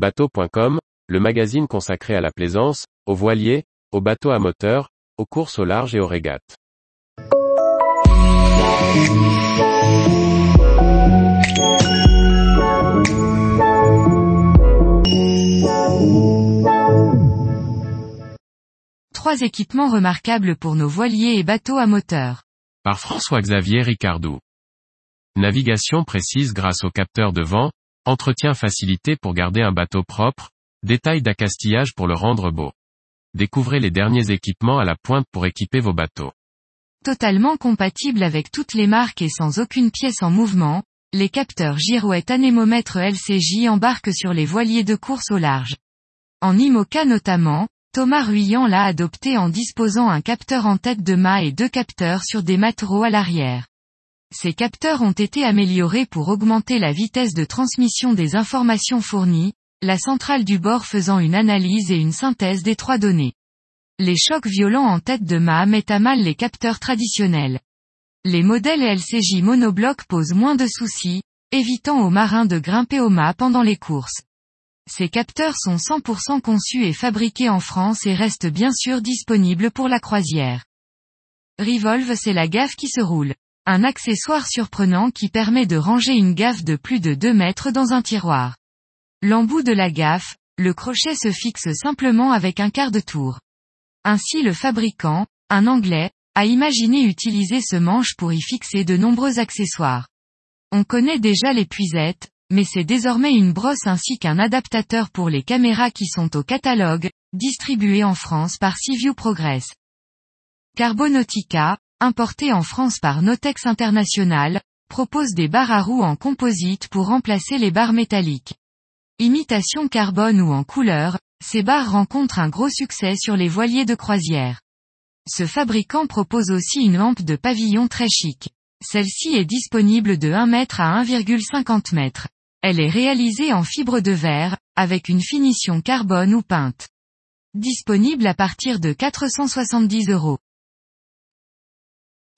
Bateau.com, le magazine consacré à la plaisance, aux voiliers, aux bateaux à moteur, aux courses au large et aux régates. Trois équipements remarquables pour nos voiliers et bateaux à moteur. Par François-Xavier Ricardou. Navigation précise grâce au capteur de vent, entretien facilité pour garder un bateau propre, détail d'accastillage pour le rendre beau. Découvrez les derniers équipements à la pointe pour équiper vos bateaux. Totalement compatible avec toutes les marques et sans aucune pièce en mouvement, les capteurs girouette anémomètre LCJ embarquent sur les voiliers de course au large. En IMOCA notamment, Thomas Ruyant l'a adopté en disposant un capteur en tête de mât et deux capteurs sur des matereaux à l'arrière. Ces capteurs ont été améliorés pour augmenter la vitesse de transmission des informations fournies, la centrale du bord faisant une analyse et une synthèse des trois données. Les chocs violents en tête de mât mettent à mal les capteurs traditionnels. Les modèles LCJ monobloc posent moins de soucis, évitant aux marins de grimper au mât pendant les courses. Ces capteurs sont 100% conçus et fabriqués en France et restent bien sûr disponibles pour la croisière. Revolve c'est la gaffe qui se roule. Un accessoire surprenant qui permet de ranger une gaffe de plus de 2 mètres dans un tiroir. L'embout de la gaffe, le crochet se fixe simplement avec un quart de tour. Ainsi le fabricant, un anglais, a imaginé utiliser ce manche pour y fixer de nombreux accessoires. On connaît déjà les puisettes, mais c'est désormais une brosse ainsi qu'un adaptateur pour les caméras qui sont au catalogue, distribué en France par Seaview Progress. Carbonautica, importé en France par Notex International, propose des barres à roues en composite pour remplacer les barres métalliques. Imitation carbone ou en couleur, ces barres rencontrent un gros succès sur les voiliers de croisière. Ce fabricant propose aussi une lampe de pavillon très chic. Celle-ci est disponible de 1 mètre à 1,50 m. Elle est réalisée en fibre de verre, avec une finition carbone ou peinte. Disponible à partir de 470 euros.